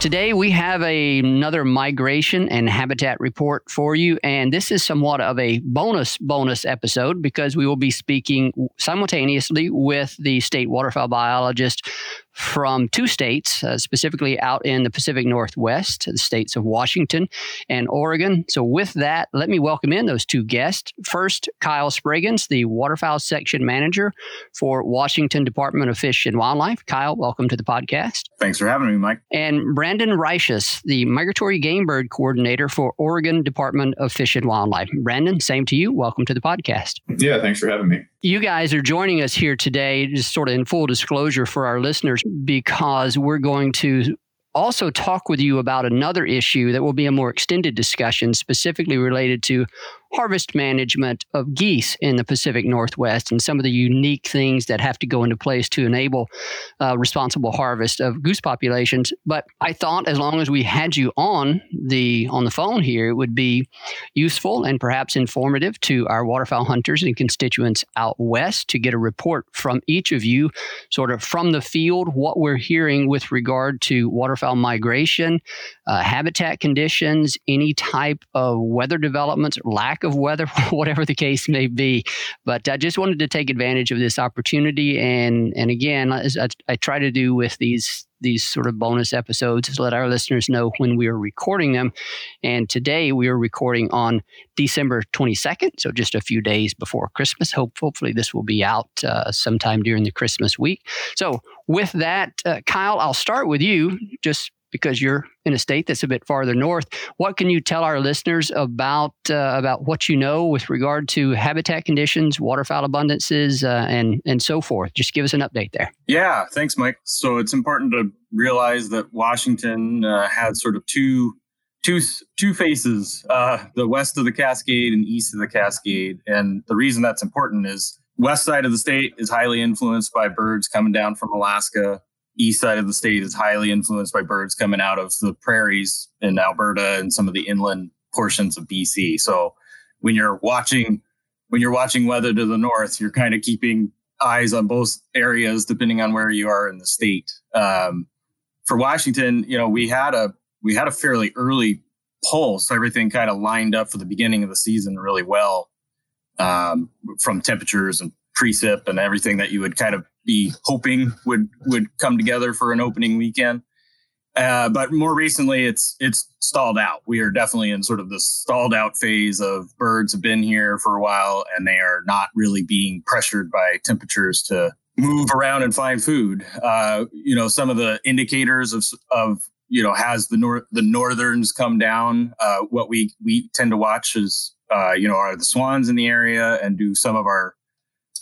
Today, we have a, another migration and habitat report for you. And this is somewhat of a bonus, bonus episode because we will be speaking simultaneously with the state waterfowl biologist from two states, uh, specifically out in the Pacific Northwest, the states of Washington and Oregon. So, with that, let me welcome in those two guests. First, Kyle Spragens, the waterfowl section manager for Washington Department of Fish and Wildlife. Kyle, welcome to the podcast. Thanks for having me, Mike. And Brandon Reishus, the migratory game bird coordinator for Oregon Department of Fish and Wildlife. Brandon, same to you. Welcome to the podcast. Yeah, thanks for having me. You guys are joining us here today, just sort of in full disclosure for our listeners, because we're going to also talk with you about another issue that will be a more extended discussion, specifically related to harvest management of geese in the Pacific Northwest and some of the unique things that have to go into place to enable uh, responsible harvest of goose populations. But I thought as long as we had you on the on the phone here, it would be useful and perhaps informative to our waterfowl hunters and constituents out west to get a report from each of you, sort of from the field, what we're hearing with regard to waterfowl migration, uh, habitat conditions, any type of weather developments, lack of weather, whatever the case may be. But I just wanted to take advantage of this opportunity, and and again, as I, I try to do with these these sort of bonus episodes is let our listeners know when we are recording them. And today we are recording on December 22nd, so just a few days before Christmas. Hope, hopefully, this will be out uh, sometime during the Christmas week. So, with that, uh, Kyle, I'll start with you. Just because you're in a state that's a bit farther north. What can you tell our listeners about uh, about what you know with regard to habitat conditions, waterfowl abundances, uh, and and so forth? Just give us an update there. Yeah, thanks, Mike. So it's important to realize that Washington uh, had sort of two two two faces: uh, the west of the Cascade and east of the Cascade. And the reason that's important is west side of the state is highly influenced by birds coming down from Alaska east side of the state is highly influenced by birds coming out of the prairies in Alberta and some of the inland portions of BC. So when you're watching when you're watching weather to the north, you're kind of keeping eyes on both areas depending on where you are in the state. Um, for Washington, you know, we had a we had a fairly early pulse. Everything kind of lined up for the beginning of the season really well, um, from temperatures and precip and everything that you would kind of be hoping would would come together for an opening weekend. Uh, but more recently, it's it's stalled out. We are definitely in sort of the stalled out phase of birds have been here for a while, and they are not really being pressured by temperatures to move around and find food. Uh, you know, some of the indicators of of you know has the north the northerns come down. Uh, what we we tend to watch is uh, you know are the swans in the area, and do some of our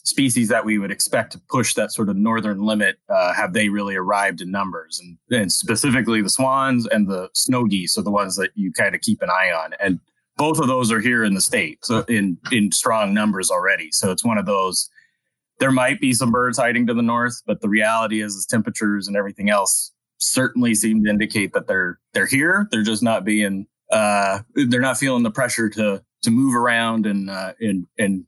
species that we would expect to push that sort of northern limit uh, have they really arrived in numbers? And, and specifically the swans and the snow geese are the ones that you kind of keep an eye on. And both of those are here in the state so in in strong numbers already. So it's one of those there might be some birds hiding to the north but the reality is, is temperatures and everything else certainly seem to indicate that they're they're here. They're just not being uh they're not feeling the pressure to to move around and uh and and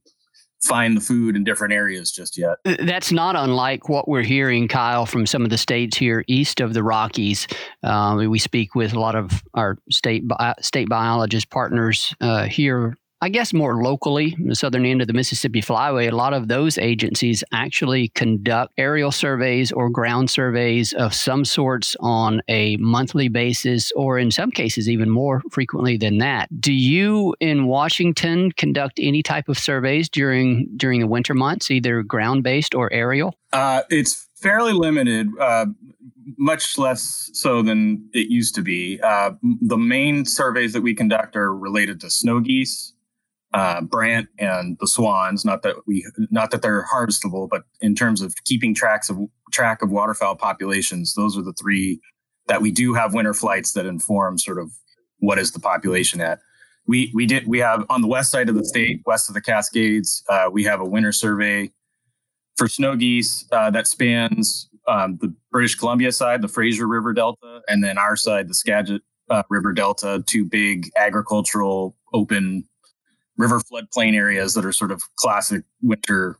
find the food in different areas just yet. That's not unlike what we're hearing, Kyle, from some of the states here east of the Rockies. Uh, we speak with a lot of our state bi- state biologist partners uh, here I guess more locally, the southern end of the Mississippi Flyway, a lot of those agencies actually conduct aerial surveys or ground surveys of some sorts on a monthly basis, or in some cases, even more frequently than that. Do you in Washington conduct any type of surveys during during the winter months, either ground based or aerial? Uh, it's fairly limited. Uh, much less so than it used to be. Uh, the main surveys that we conduct are related to snow geese, uh, Brant and the Swans. Not that we, not that they're harvestable, but in terms of keeping tracks of track of waterfowl populations, those are the three that we do have winter flights that inform sort of what is the population at. We we did we have on the west side of the state, west of the Cascades, uh, we have a winter survey for snow geese uh, that spans um, the British Columbia side, the Fraser River Delta, and then our side, the Skagit uh, River Delta, two big agricultural open river floodplain areas that are sort of classic winter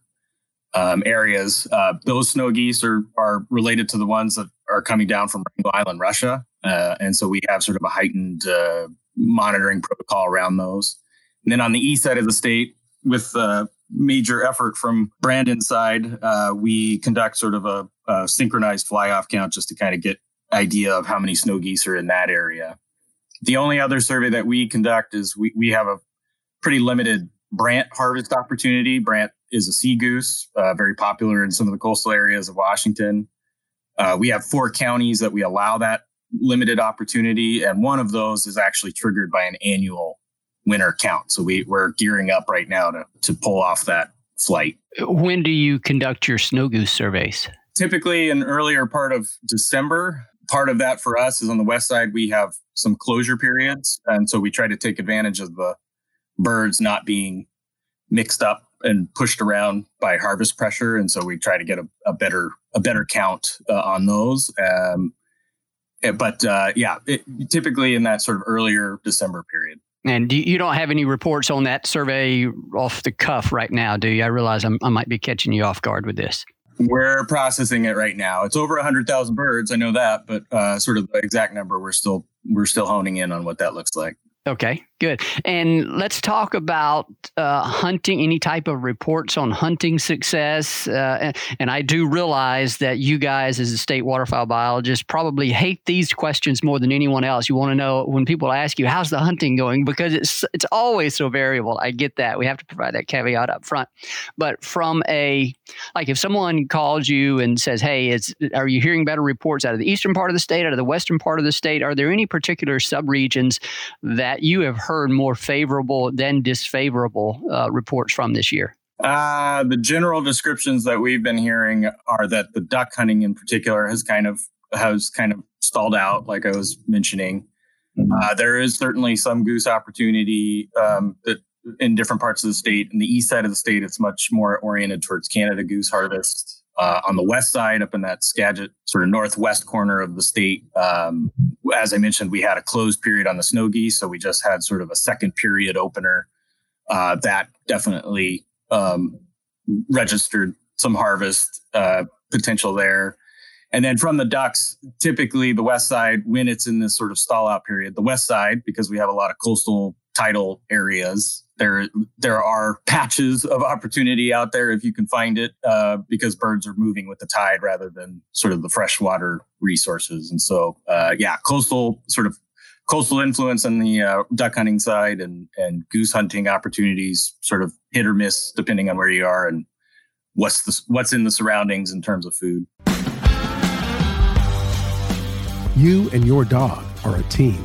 um, areas. Uh, those snow geese are are related to the ones that are coming down from Wrangel Island, Russia, uh, and so we have sort of a heightened uh, monitoring protocol around those. And then on the east side of the state, with a major effort from Brandon's side, uh, we conduct sort of a, a synchronized fly off count just to kind of get idea of how many snow geese are in that area. The only other survey that we conduct is we, we have a pretty limited Brant harvest opportunity. Brant is a sea goose, uh, very popular in some of the coastal areas of Washington. Uh, we have four counties that we allow that limited opportunity, and one of those is actually triggered by an annual winter count. So we, we're gearing up right now to, to pull off that flight. When do you conduct your snow goose surveys? Typically, an earlier part of December. Part of that for us is on the west side, we have some closure periods. And so we try to take advantage of the birds not being mixed up and pushed around by harvest pressure, and so we try to get a, a better a better count uh, on those. Um, eh, but uh, yeah, it, typically in that sort of earlier December period. And you don't have any reports on that survey off the cuff right now, do you? I realize I'm, i might be catching you off guard with this. We're processing it right now. It's over 100,000 birds. I know that, but uh, sort of the exact number, we're still we're still honing in on what that looks like. Okay, good. And let's talk about uh, hunting, any type of reports on hunting success. Uh, and, and, I do realize that you guys, as a state waterfowl biologist, probably hate these questions more than anyone else. You want to know when people ask you, how's the hunting going? Because it's, it's always so variable. I get that. We have to provide that caveat up front. But from a, like if someone calls you and says, hey, it's, are you hearing better reports out of the eastern part of the state, out of the western part of the state? Are there any particular subregions that you have heard more favorable than disfavorable uh, reports from this year? Uh, the general descriptions that we've been hearing are that the duck hunting in particular has kind of has kind of stalled out, like I was mentioning. Mm-hmm. Uh, there is certainly some goose opportunity um, that in different parts of the state. In the east side of the state, it's much more oriented towards Canada goose harvest. Uh, on the west side, up in that Skagit sort of northwest corner of the state, um, as I mentioned, we had a closed period on the snow geese, so we just had sort of a second period opener uh, that definitely um, registered some harvest uh, potential there. And then from the ducks, typically the west side, when it's in this sort of stall out period, the west side, because we have a lot of coastal tidal areas. There, there are patches of opportunity out there if you can find it, uh, because birds are moving with the tide rather than sort of the freshwater resources. And so, uh, yeah, coastal sort of coastal influence on the uh, duck hunting side and and goose hunting opportunities, sort of hit or miss depending on where you are and what's the what's in the surroundings in terms of food. You and your dog are a team.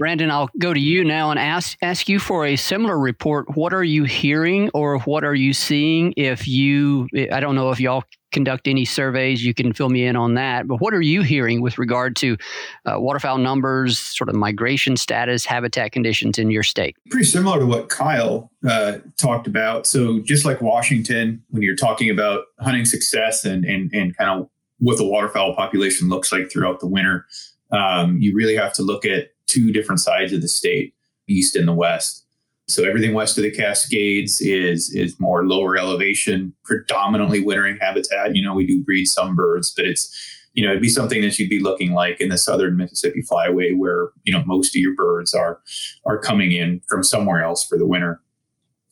Brandon, I'll go to you now and ask ask you for a similar report. What are you hearing, or what are you seeing? If you, I don't know if y'all conduct any surveys, you can fill me in on that. But what are you hearing with regard to uh, waterfowl numbers, sort of migration status, habitat conditions in your state? Pretty similar to what Kyle uh, talked about. So just like Washington, when you're talking about hunting success and and and kind of what the waterfowl population looks like throughout the winter, um, you really have to look at two different sides of the state, east and the west. So everything west of the Cascades is is more lower elevation, predominantly wintering habitat. You know, we do breed some birds, but it's you know it'd be something that you'd be looking like in the southern Mississippi Flyway, where you know most of your birds are are coming in from somewhere else for the winter.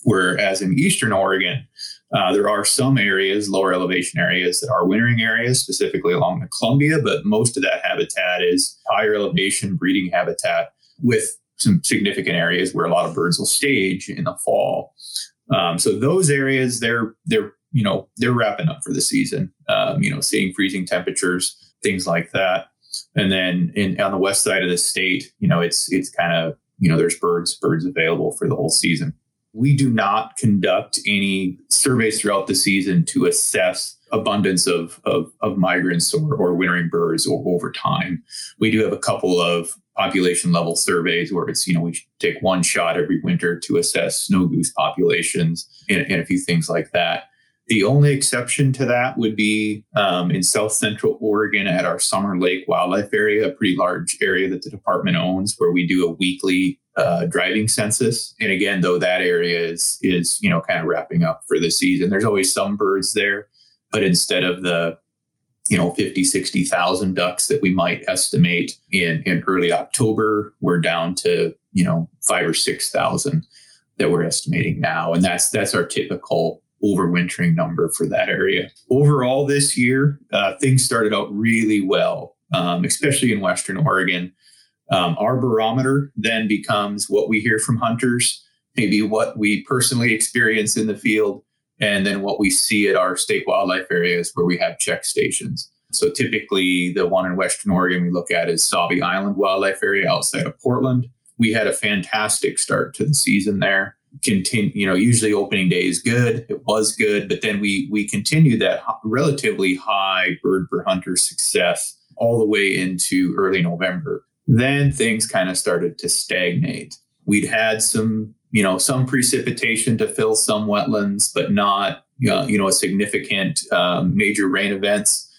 Whereas in eastern Oregon, uh, there are some areas, lower elevation areas, that are wintering areas, specifically along the Columbia, but most of that habitat is higher elevation breeding habitat with some significant areas where a lot of birds will stage in the fall. Um, so those areas, they're they're you know they're wrapping up for the season. Um, you know, seeing freezing temperatures, things like that. And then in on the west side of the state, you know, it's it's kind of you know there's birds birds available for the whole season we do not conduct any surveys throughout the season to assess abundance of, of, of migrants or, or wintering birds or, over time. We do have a couple of population level surveys where it's, you know, we take one shot every winter to assess snow goose populations and, and a few things like that. The only exception to that would be um, in South Central Oregon at our Summer Lake Wildlife Area, a pretty large area that the department owns, where we do a weekly uh, driving census. And again, though that area is is you know kind of wrapping up for the season, there's always some birds there, but instead of the you know 50 60,000 ducks that we might estimate in in early October, we're down to you know 5 or 6,000 that we're estimating now and that's that's our typical overwintering number for that area. Overall, this year, uh, things started out really well, um, especially in Western Oregon. Um, our barometer then becomes what we hear from hunters, maybe what we personally experience in the field, and then what we see at our state wildlife areas where we have check stations. So typically, the one in Western Oregon we look at is Sauvie Island Wildlife Area outside of Portland. We had a fantastic start to the season there continue you know usually opening day is good it was good but then we we continue that relatively high bird per hunter success all the way into early november Then things kind of started to stagnate. We'd had some, you know, some precipitation to fill some wetlands, but not, you know, a significant um, major rain events.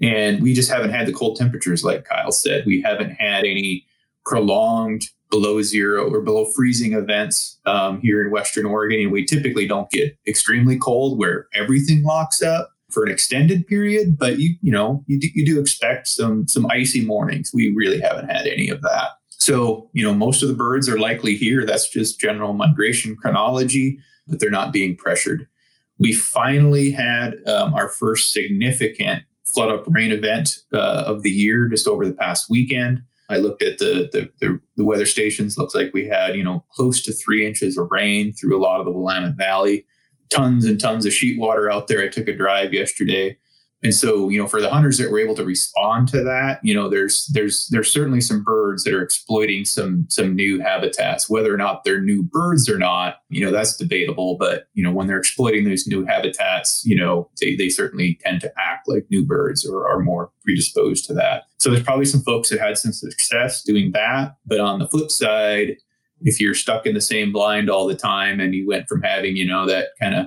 And we just haven't had the cold temperatures, like Kyle said. We haven't had any prolonged below zero or below freezing events um, here in Western Oregon. And we typically don't get extremely cold where everything locks up for an extended period, but you you know you do, you do expect some some icy mornings. We really haven't had any of that. So you know most of the birds are likely here. That's just general migration chronology, but they're not being pressured. We finally had um, our first significant flood up rain event uh, of the year just over the past weekend. I looked at the, the, the the weather stations. Looks like we had you know close to three inches of rain through a lot of the Willamette Valley tons and tons of sheet water out there. I took a drive yesterday. And so, you know, for the hunters that were able to respond to that, you know, there's there's there's certainly some birds that are exploiting some some new habitats. Whether or not they're new birds or not, you know, that's debatable. But you know, when they're exploiting those new habitats, you know, they they certainly tend to act like new birds or are more predisposed to that. So there's probably some folks that had some success doing that. But on the flip side, if you're stuck in the same blind all the time and you went from having, you know, that kind of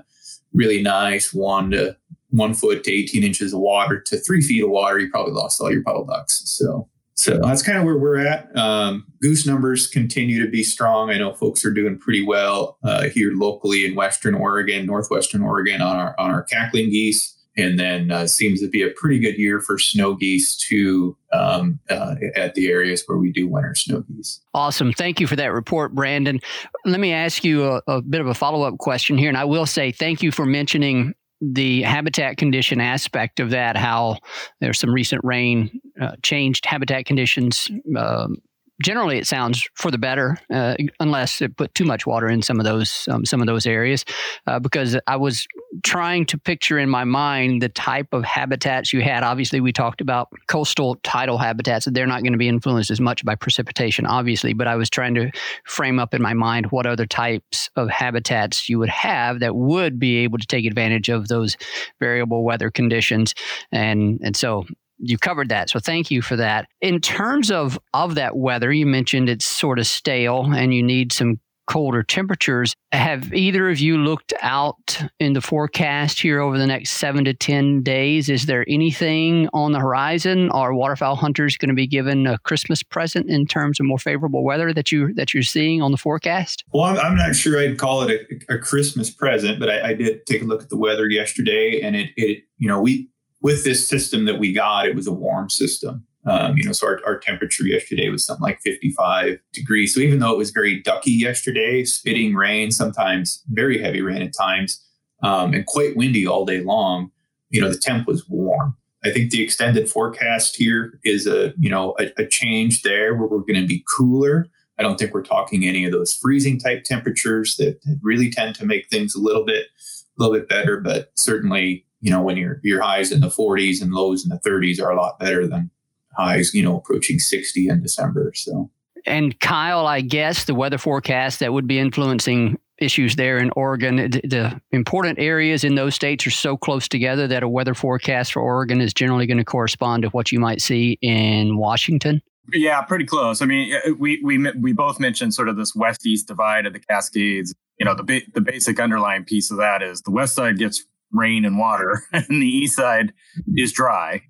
really nice one to one foot to 18 inches of water to three feet of water, you probably lost all your puddle ducks. So, so that's kind of where we're at. Um, goose numbers continue to be strong. I know folks are doing pretty well uh, here locally in Western Oregon, Northwestern Oregon on our on our cackling geese and then uh, seems to be a pretty good year for snow geese too um, uh, at the areas where we do winter snow geese. Awesome. Thank you for that report, Brandon. Let me ask you a, a bit of a follow up question here. And I will say thank you for mentioning the habitat condition aspect of that, how there's some recent rain uh, changed habitat conditions. Um, generally it sounds for the better, uh, unless it put too much water in some of those um, some of those areas. Uh, because I was trying to picture in my mind the type of habitats you had. Obviously, we talked about coastal tidal habitats; they're not going to be influenced as much by precipitation, obviously. But I was trying to frame up in my mind what other types of habitats you would have that would be able to take advantage of those variable weather conditions, and and so you covered that. So thank you for that. In terms of of that weather, you mentioned it's sort of stale and you need some colder temperatures. Have either of you looked out in the forecast here over the next seven to 10 days? Is there anything on the horizon? Are waterfowl hunters going to be given a Christmas present in terms of more favorable weather that, you, that you're seeing on the forecast? Well, I'm, I'm not sure I'd call it a, a Christmas present, but I, I, did take a look at the weather yesterday and it, it, you know, we, with this system that we got, it was a warm system. Um, you know, so our, our temperature yesterday was something like 55 degrees. So even though it was very ducky yesterday, spitting rain, sometimes very heavy rain at times, um, and quite windy all day long, you know, the temp was warm. I think the extended forecast here is a, you know, a, a change there where we're going to be cooler. I don't think we're talking any of those freezing type temperatures that really tend to make things a little bit, a little bit better, but certainly you know, when your your highs in the 40s and lows in the 30s are a lot better than highs, you know, approaching 60 in December. So. And Kyle, I guess the weather forecast that would be influencing issues there in Oregon, the, the important areas in those states are so close together that a weather forecast for Oregon is generally going to correspond to what you might see in Washington. Yeah, pretty close. I mean, uh, we we we both mentioned sort of this west east divide of the Cascades. You know, the ba- the basic underlying piece of that is the west side gets rain and water, and the east side is dry,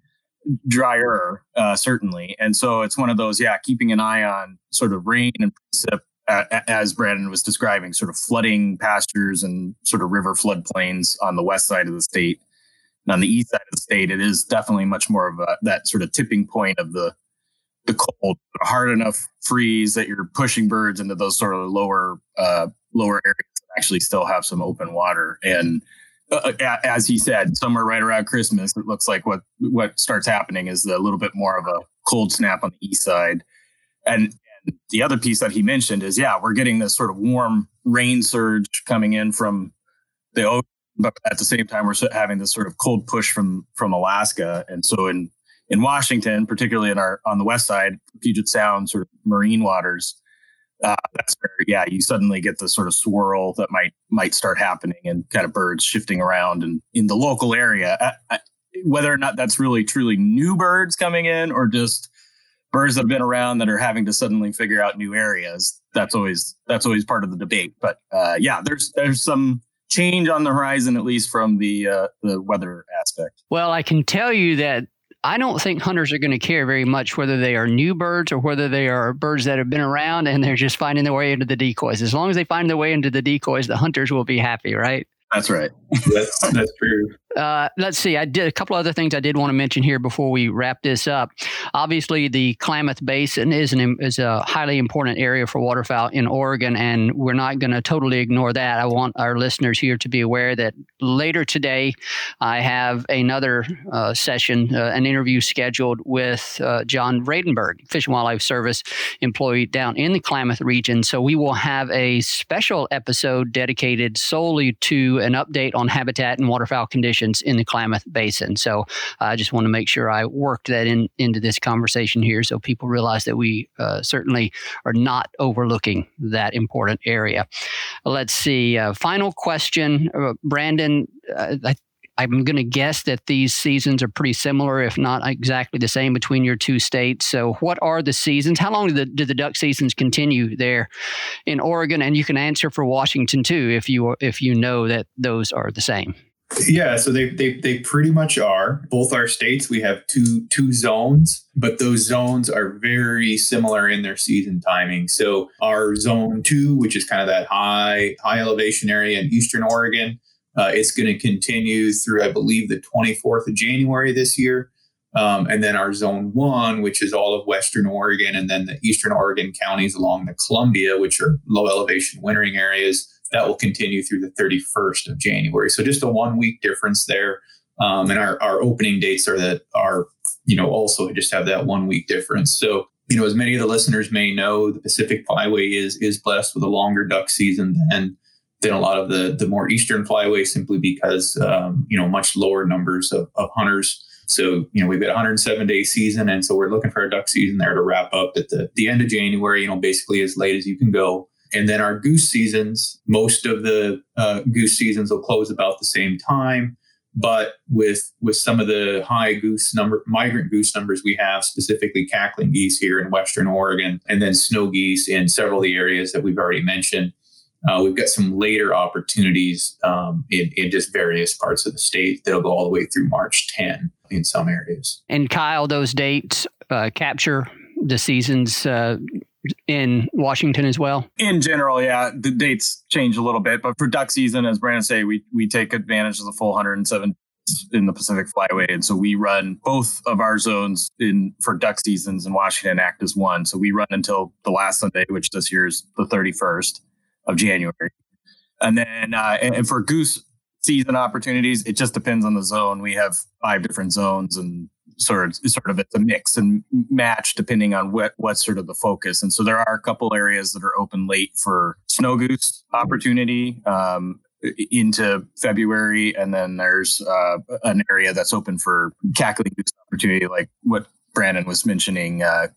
drier uh, certainly. And so it's one of those, yeah, keeping an eye on sort of rain and precip uh, as Brandon was describing, sort of flooding pastures and sort of river floodplains on the west side of the state. And on the east side of the state, it is definitely much more of a, that sort of tipping point of the the cold, hard enough freeze that you're pushing birds into those sort of lower uh, lower areas that actually still have some open water. And uh, as he said, somewhere right around Christmas, it looks like what what starts happening is a little bit more of a cold snap on the east side, and, and the other piece that he mentioned is yeah, we're getting this sort of warm rain surge coming in from the ocean, but at the same time we're having this sort of cold push from from Alaska, and so in in Washington, particularly in our on the west side, Puget Sound sort of marine waters, uh, that's where yeah you suddenly get the sort of swirl that might might start happening and kind of birds shifting around and in the local area I, I, whether or not that's really truly new birds coming in or just birds that have been around that are having to suddenly figure out new areas. That's always that's always part of the debate. But uh, yeah, there's there's some change on the horizon, at least from the uh, the weather aspect. Well, I can tell you that I don't think hunters are going to care very much whether they are new birds or whether they are birds that have been around and they're just finding their way into the decoys. As long as they find their way into the decoys, the hunters will be happy, right? That's right. that's that's true. Uh, let's see. I did a couple other things I did want to mention here before we wrap this up. Obviously, the Klamath Basin is an is a highly important area for waterfowl in Oregon, and we're not going to totally ignore that. I want our listeners here to be aware that later today, I have another uh, session, uh, an interview scheduled with uh, John Vradenburg, Fish and Wildlife Service employee down in the Klamath region. So we will have a special episode dedicated solely to an update on habitat and waterfowl conditions in the Klamath Basin. So I just want to make sure I worked that in into this conversation here, so people realize that we uh, certainly are not overlooking that important area. Let's see. Uh, final question, uh, Brandon. Uh, I, I'm going to guess that these seasons are pretty similar, if not exactly the same, between your two states. So, what are the seasons? How long do the, do the duck seasons continue there in Oregon? And you can answer for Washington too, if you if you know that those are the same. Yeah, so they, they they pretty much are. Both our states we have two two zones, but those zones are very similar in their season timing. So our zone two, which is kind of that high high elevation area in eastern Oregon, uh, it's going to continue through I believe the 24th of January this year. Um, and then our zone one, which is all of Western Oregon, and then the Eastern Oregon counties along the Columbia, which are low elevation wintering areas that will continue through the 31st of January. So just a one week difference there. Um, and our, our opening dates are that are, you know, also just have that one week difference. So, you know, as many of the listeners may know, the Pacific Flyway is is blessed with a longer duck season than than a lot of the the more eastern flyway simply because um, you know much lower numbers of, of hunters. So you know we've got a 107 day season, and so we're looking for a duck season there to wrap up at the the end of January. You know, basically as late as you can go. And then our goose seasons, most of the uh, goose seasons will close about the same time. But with with some of the high goose number, migrant goose numbers we have, specifically cackling geese here in Western Oregon, and then snow geese in several of the areas that we've already mentioned, uh, we've got some later opportunities um, in, in just various parts of the state that'll go all the way through March 10 in some areas. And Kyle, those dates uh, capture the seasons uh, in Washington as well? In general, yeah, the dates change a little bit, but for duck season, as Brandon say, we we take advantage of the full 107 in the Pacific Flyway, and so we run both of our zones in for duck seasons in Washington act as one. So we run until the last Sunday, which this year is the 31st of January, and then uh, and, and for goose season opportunities, it just depends on the zone. We have five different zones and sort of sort of it's a mix and match depending on what what's sort of the focus. And so there are a couple areas that are open late for snow goose opportunity um, into February, and then there's uh, an area that's open for cackling goose opportunity, like what Brandon was mentioning, uh,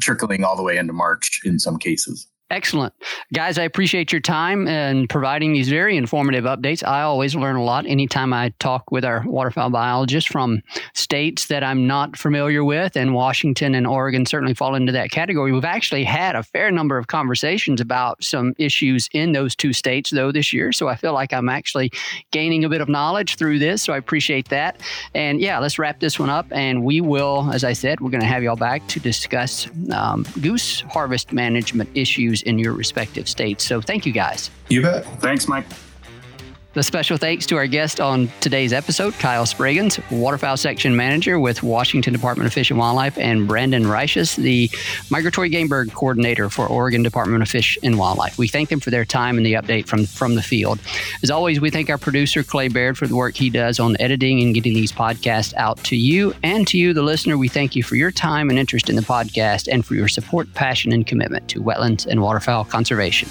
trickling all the way into March in some cases. Excellent. Guys, I appreciate your time and providing these very informative updates. I always learn a lot anytime I talk with our waterfowl biologists from states that I'm not familiar with, and Washington and Oregon certainly fall into that category. We've actually had a fair number of conversations about some issues in those two states, though, this year. So I feel like I'm actually gaining a bit of knowledge through this. So I appreciate that. And yeah, let's wrap this one up. And we will, as I said, we're going to have y'all back to discuss um, goose harvest management issues in your respective states. So thank you guys. You bet. Thanks, Mike. The special thanks to our guest on today's episode, Kyle Spragens, Waterfowl Section Manager with Washington Department of Fish and Wildlife, and Brandon Reishus, the Migratory Game Bird Coordinator for Oregon Department of Fish and Wildlife. We thank them for their time and the update from, from the field. As always, we thank our producer, Clay Baird, for the work he does on editing and getting these podcasts out to you. And to you, the listener, we thank you for your time and interest in the podcast and for your support, passion, and commitment to wetlands and waterfowl conservation.